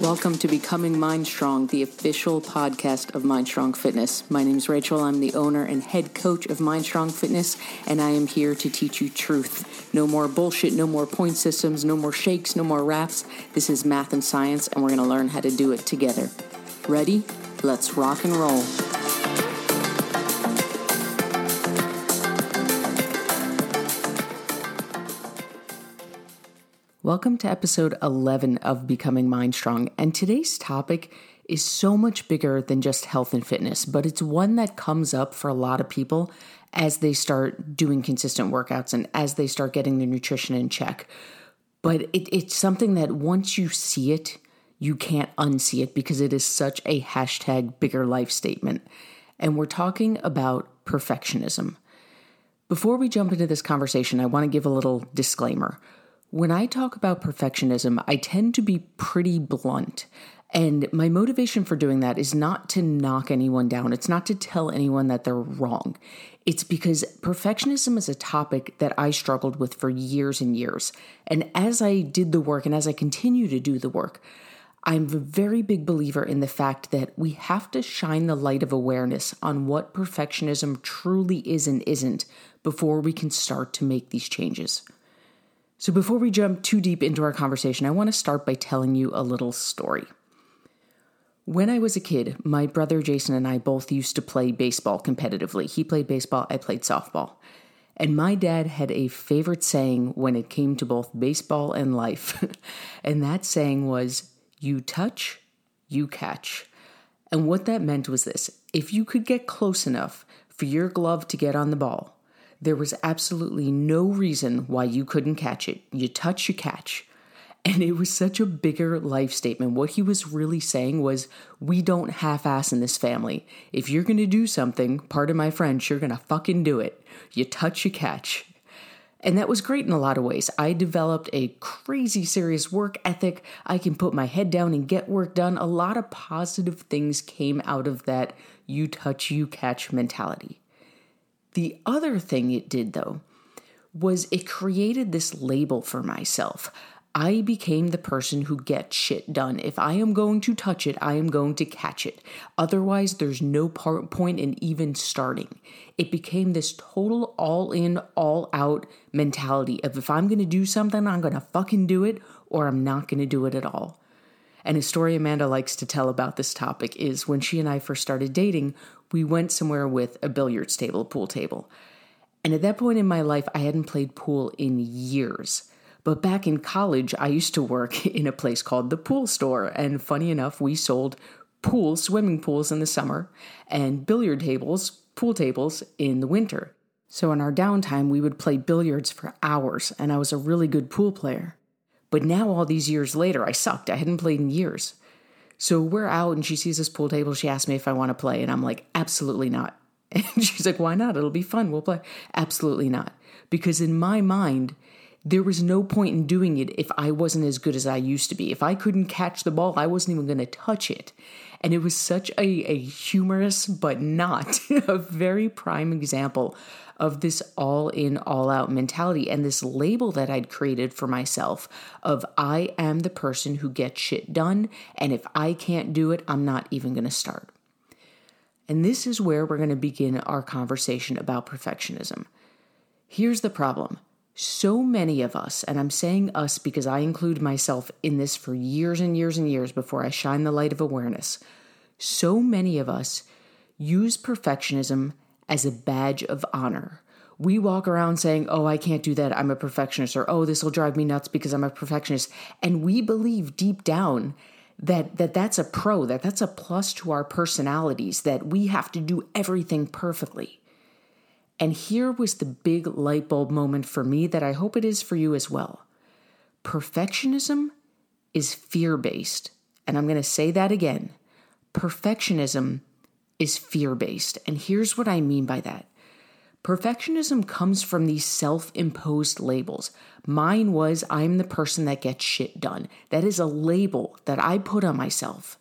Welcome to Becoming Mind Strong, the official podcast of Mind Strong Fitness. My name is Rachel. I'm the owner and head coach of Mind Strong Fitness, and I am here to teach you truth. No more bullshit, no more point systems, no more shakes, no more wraps. This is math and science, and we're going to learn how to do it together. Ready? Let's rock and roll. Welcome to episode 11 of Becoming Mind Strong. And today's topic is so much bigger than just health and fitness, but it's one that comes up for a lot of people as they start doing consistent workouts and as they start getting their nutrition in check. But it, it's something that once you see it, you can't unsee it because it is such a hashtag bigger life statement. And we're talking about perfectionism. Before we jump into this conversation, I want to give a little disclaimer. When I talk about perfectionism, I tend to be pretty blunt. And my motivation for doing that is not to knock anyone down. It's not to tell anyone that they're wrong. It's because perfectionism is a topic that I struggled with for years and years. And as I did the work and as I continue to do the work, I'm a very big believer in the fact that we have to shine the light of awareness on what perfectionism truly is and isn't before we can start to make these changes. So, before we jump too deep into our conversation, I want to start by telling you a little story. When I was a kid, my brother Jason and I both used to play baseball competitively. He played baseball, I played softball. And my dad had a favorite saying when it came to both baseball and life. and that saying was, You touch, you catch. And what that meant was this if you could get close enough for your glove to get on the ball, there was absolutely no reason why you couldn't catch it. You touch, you catch. And it was such a bigger life statement. What he was really saying was, we don't half ass in this family. If you're gonna do something, part of my French, you're gonna fucking do it. You touch, you catch. And that was great in a lot of ways. I developed a crazy serious work ethic. I can put my head down and get work done. A lot of positive things came out of that you touch, you catch mentality. The other thing it did, though, was it created this label for myself. I became the person who gets shit done. If I am going to touch it, I am going to catch it. Otherwise, there's no point in even starting. It became this total all in, all out mentality of if I'm going to do something, I'm going to fucking do it or I'm not going to do it at all. And a story Amanda likes to tell about this topic is when she and I first started dating, we went somewhere with a billiards table, a pool table. And at that point in my life, I hadn't played pool in years. But back in college, I used to work in a place called the Pool Store. And funny enough, we sold pools, swimming pools in the summer, and billiard tables, pool tables in the winter. So in our downtime, we would play billiards for hours, and I was a really good pool player. But now, all these years later, I sucked. I hadn't played in years. So we're out and she sees this pool table. She asks me if I want to play. And I'm like, absolutely not. And she's like, why not? It'll be fun. We'll play. Absolutely not. Because in my mind, there was no point in doing it if I wasn't as good as I used to be. If I couldn't catch the ball, I wasn't even going to touch it. And it was such a, a humorous, but not a very prime example of this all in, all out mentality and this label that I'd created for myself of I am the person who gets shit done. And if I can't do it, I'm not even going to start. And this is where we're going to begin our conversation about perfectionism. Here's the problem. So many of us, and I'm saying us because I include myself in this for years and years and years before I shine the light of awareness. So many of us use perfectionism as a badge of honor. We walk around saying, Oh, I can't do that. I'm a perfectionist, or Oh, this will drive me nuts because I'm a perfectionist. And we believe deep down that, that that's a pro, that that's a plus to our personalities, that we have to do everything perfectly. And here was the big light bulb moment for me that I hope it is for you as well. Perfectionism is fear based. And I'm going to say that again. Perfectionism is fear based. And here's what I mean by that perfectionism comes from these self imposed labels. Mine was, I'm the person that gets shit done. That is a label that I put on myself.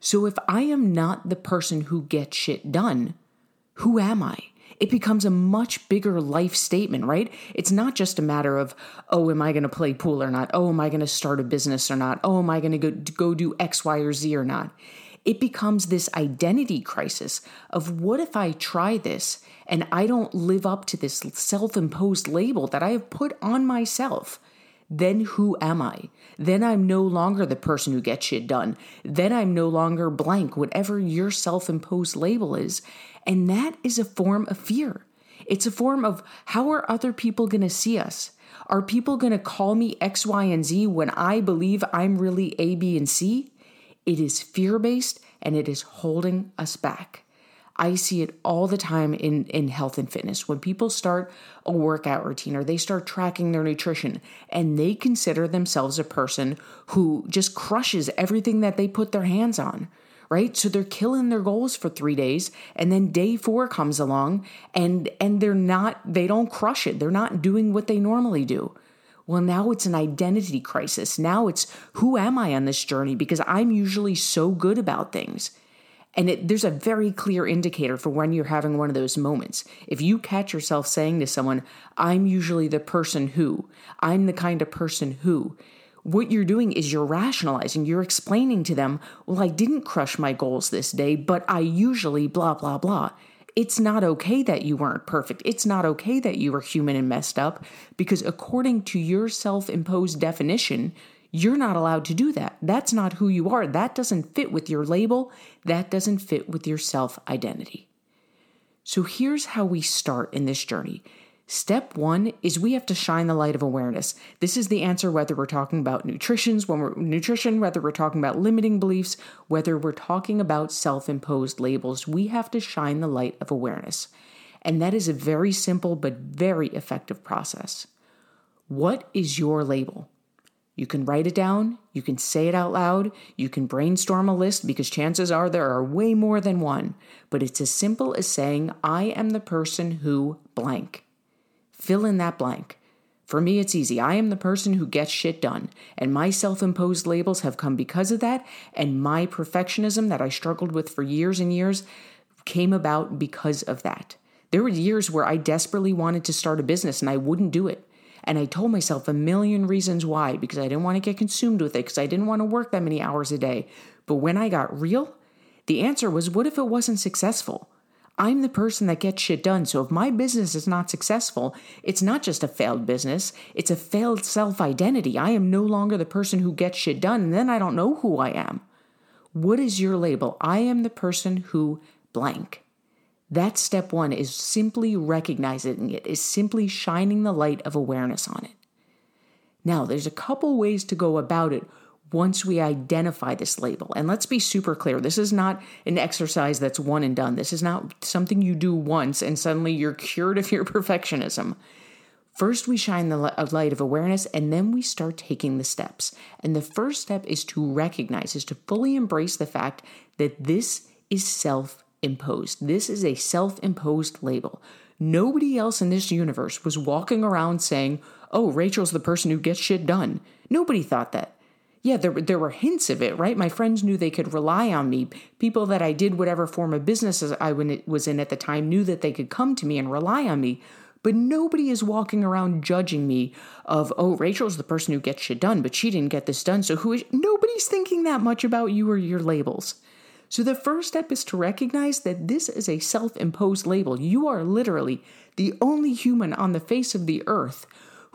So if I am not the person who gets shit done, who am I? it becomes a much bigger life statement, right? It's not just a matter of, oh, am I going to play pool or not? Oh, am I going to start a business or not? Oh, am I going to go, go do X, Y, or Z or not? It becomes this identity crisis of what if I try this and I don't live up to this self imposed label that I have put on myself? Then who am I? Then I'm no longer the person who gets shit done. Then I'm no longer blank, whatever your self imposed label is. And that is a form of fear. It's a form of how are other people going to see us? Are people going to call me X, Y, and Z when I believe I'm really A, B, and C? It is fear based and it is holding us back. I see it all the time in, in health and fitness. When people start a workout routine or they start tracking their nutrition and they consider themselves a person who just crushes everything that they put their hands on, right? So they're killing their goals for three days and then day four comes along and and they're not they don't crush it. They're not doing what they normally do. Well, now it's an identity crisis. Now it's who am I on this journey? Because I'm usually so good about things. And it, there's a very clear indicator for when you're having one of those moments. If you catch yourself saying to someone, I'm usually the person who, I'm the kind of person who, what you're doing is you're rationalizing, you're explaining to them, well, I didn't crush my goals this day, but I usually blah, blah, blah. It's not okay that you weren't perfect. It's not okay that you were human and messed up because, according to your self imposed definition, you're not allowed to do that. That's not who you are. That doesn't fit with your label. That doesn't fit with your self identity. So here's how we start in this journey. Step one is we have to shine the light of awareness. This is the answer whether we're talking about nutritions, when we're nutrition, whether we're talking about limiting beliefs, whether we're talking about self-imposed labels. We have to shine the light of awareness. And that is a very simple but very effective process. What is your label? You can write it down, you can say it out loud, you can brainstorm a list because chances are there are way more than one. But it's as simple as saying, I am the person who blank. Fill in that blank. For me, it's easy. I am the person who gets shit done, and my self imposed labels have come because of that, and my perfectionism that I struggled with for years and years came about because of that. There were years where I desperately wanted to start a business and I wouldn't do it. And I told myself a million reasons why because I didn't want to get consumed with it, because I didn't want to work that many hours a day. But when I got real, the answer was what if it wasn't successful? I'm the person that gets shit done. So if my business is not successful, it's not just a failed business, it's a failed self identity. I am no longer the person who gets shit done, and then I don't know who I am. What is your label? I am the person who blank. That step one is simply recognizing it, is simply shining the light of awareness on it. Now, there's a couple ways to go about it once we identify this label. And let's be super clear this is not an exercise that's one and done. This is not something you do once and suddenly you're cured of your perfectionism. First, we shine the light of awareness and then we start taking the steps. And the first step is to recognize, is to fully embrace the fact that this is self imposed. This is a self imposed label. Nobody else in this universe was walking around saying, Oh, Rachel's the person who gets shit done. Nobody thought that. Yeah, there, there were hints of it, right? My friends knew they could rely on me. People that I did whatever form of business I was in at the time knew that they could come to me and rely on me. But nobody is walking around judging me of, oh, Rachel's the person who gets shit done, but she didn't get this done. So who is nobody's thinking that much about you or your labels. So, the first step is to recognize that this is a self imposed label. You are literally the only human on the face of the earth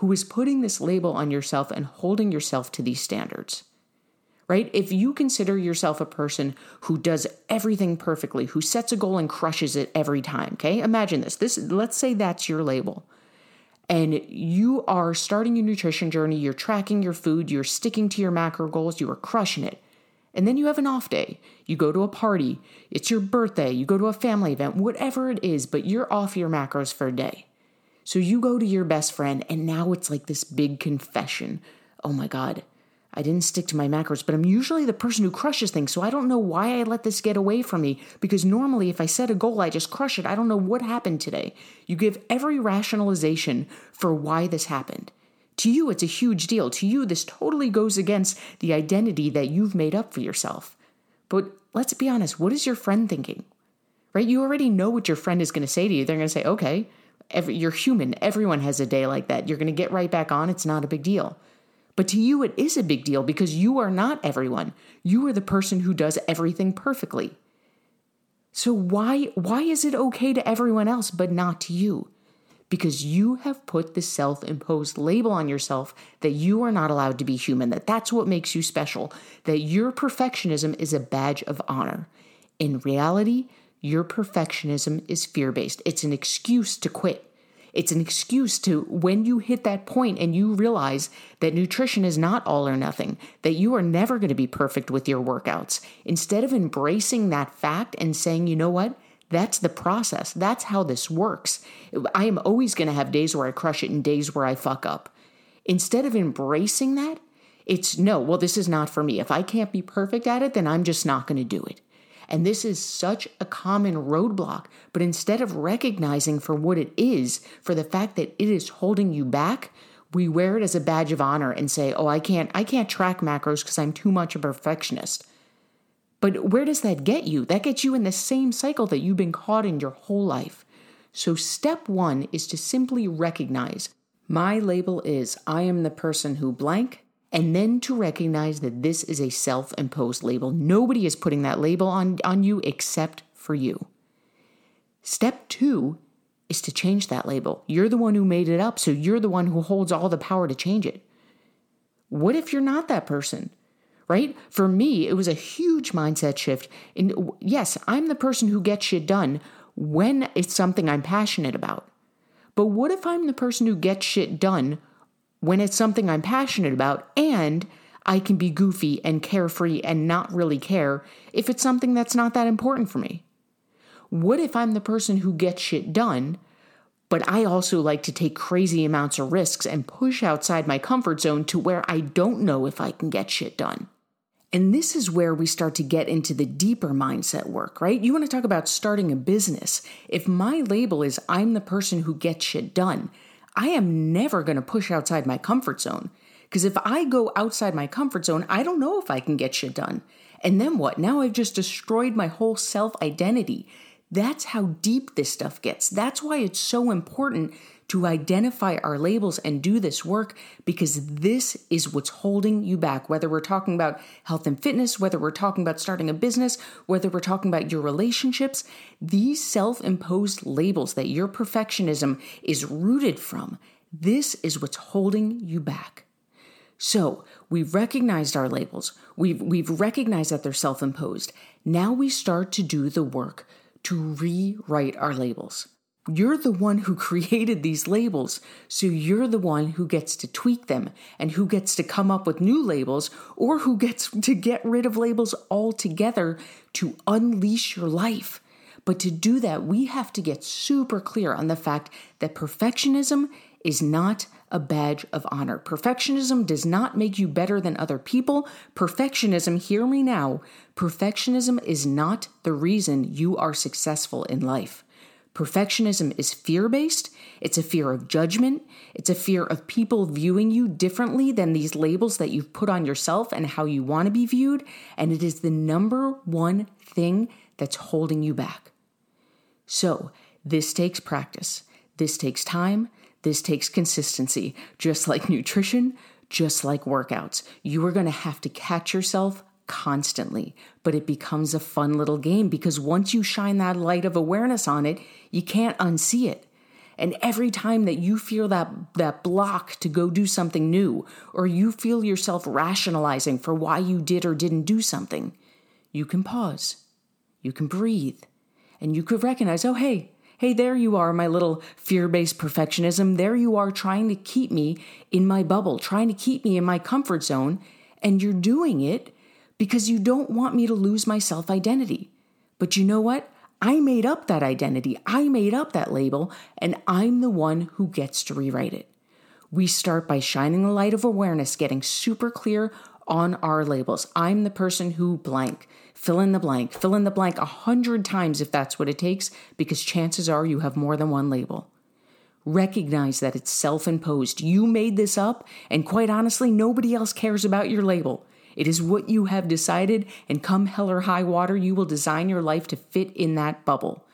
who is putting this label on yourself and holding yourself to these standards. Right? If you consider yourself a person who does everything perfectly, who sets a goal and crushes it every time, okay? Imagine this. This let's say that's your label. And you are starting your nutrition journey, you're tracking your food, you're sticking to your macro goals, you are crushing it. And then you have an off day. You go to a party, it's your birthday, you go to a family event, whatever it is, but you're off your macros for a day. So you go to your best friend, and now it's like this big confession. Oh my God, I didn't stick to my macros, but I'm usually the person who crushes things, so I don't know why I let this get away from me. Because normally, if I set a goal, I just crush it. I don't know what happened today. You give every rationalization for why this happened. To you, it's a huge deal. To you, this totally goes against the identity that you've made up for yourself. But let's be honest, what is your friend thinking? right? You already know what your friend is going to say to you. They're going to say, okay, every, you're human. Everyone has a day like that. You're going to get right back on. It's not a big deal. But to you, it is a big deal because you are not everyone. You are the person who does everything perfectly. So why why is it okay to everyone else but not to you? Because you have put the self-imposed label on yourself that you are not allowed to be human, that that's what makes you special, that your perfectionism is a badge of honor. In reality, your perfectionism is fear-based. It's an excuse to quit. It's an excuse to when you hit that point and you realize that nutrition is not all or nothing, that you are never going to be perfect with your workouts. Instead of embracing that fact and saying, you know what? That's the process. That's how this works. I am always going to have days where I crush it and days where I fuck up. Instead of embracing that, it's no, well, this is not for me. If I can't be perfect at it, then I'm just not going to do it. And this is such a common roadblock. But instead of recognizing for what it is, for the fact that it is holding you back, we wear it as a badge of honor and say, "Oh, I can't I can't track macros because I'm too much a perfectionist." But where does that get you? That gets you in the same cycle that you've been caught in your whole life. So step 1 is to simply recognize my label is I am the person who blank and then to recognize that this is a self imposed label. Nobody is putting that label on, on you except for you. Step two is to change that label. You're the one who made it up, so you're the one who holds all the power to change it. What if you're not that person? Right? For me, it was a huge mindset shift. And yes, I'm the person who gets shit done when it's something I'm passionate about. But what if I'm the person who gets shit done when it's something I'm passionate about and I can be goofy and carefree and not really care if it's something that's not that important for me? What if I'm the person who gets shit done, but I also like to take crazy amounts of risks and push outside my comfort zone to where I don't know if I can get shit done? And this is where we start to get into the deeper mindset work, right? You want to talk about starting a business. If my label is I'm the person who gets shit done, I am never going to push outside my comfort zone. Because if I go outside my comfort zone, I don't know if I can get shit done. And then what? Now I've just destroyed my whole self identity. That's how deep this stuff gets. That's why it's so important to identify our labels and do this work because this is what's holding you back. Whether we're talking about health and fitness, whether we're talking about starting a business, whether we're talking about your relationships, these self imposed labels that your perfectionism is rooted from, this is what's holding you back. So we've recognized our labels. We've, we've recognized that they're self imposed. Now we start to do the work to rewrite our labels. You're the one who created these labels, so you're the one who gets to tweak them and who gets to come up with new labels or who gets to get rid of labels altogether to unleash your life. But to do that, we have to get super clear on the fact that perfectionism is not a badge of honor. Perfectionism does not make you better than other people. Perfectionism, hear me now, perfectionism is not the reason you are successful in life. Perfectionism is fear based. It's a fear of judgment. It's a fear of people viewing you differently than these labels that you've put on yourself and how you want to be viewed. And it is the number one thing that's holding you back. So, this takes practice. This takes time. This takes consistency. Just like nutrition, just like workouts. You are going to have to catch yourself constantly, but it becomes a fun little game because once you shine that light of awareness on it, you can't unsee it. And every time that you feel that, that block to go do something new, or you feel yourself rationalizing for why you did or didn't do something, you can pause, you can breathe, and you could recognize, oh, hey, hey, there you are, my little fear based perfectionism. There you are trying to keep me in my bubble, trying to keep me in my comfort zone. And you're doing it because you don't want me to lose my self identity. But you know what? I made up that identity. I made up that label, and I'm the one who gets to rewrite it. We start by shining the light of awareness, getting super clear on our labels. I'm the person who blank. Fill in the blank. Fill in the blank a hundred times if that's what it takes, because chances are you have more than one label. Recognize that it's self imposed. You made this up, and quite honestly, nobody else cares about your label. It is what you have decided, and come hell or high water, you will design your life to fit in that bubble.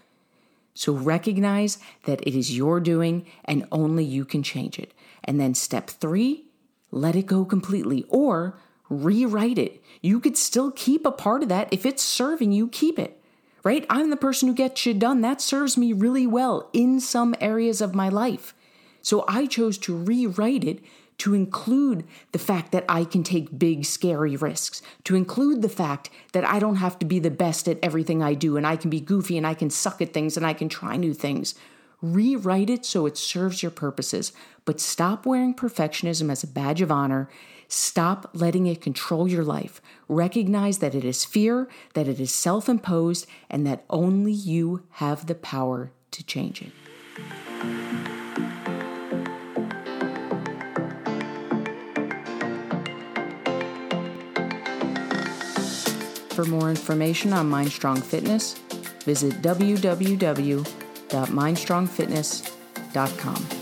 So recognize that it is your doing and only you can change it. And then step three, let it go completely or rewrite it. You could still keep a part of that. If it's serving you, keep it, right? I'm the person who gets shit done. That serves me really well in some areas of my life. So I chose to rewrite it to include the fact that I can take big, scary risks, to include the fact that I don't have to be the best at everything I do and I can be goofy and I can suck at things and I can try new things. Rewrite it so it serves your purposes, but stop wearing perfectionism as a badge of honor. Stop letting it control your life. Recognize that it is fear, that it is self imposed, and that only you have the power to change it. For more information on MindStrong Fitness, visit www.mindstrongfitness.com.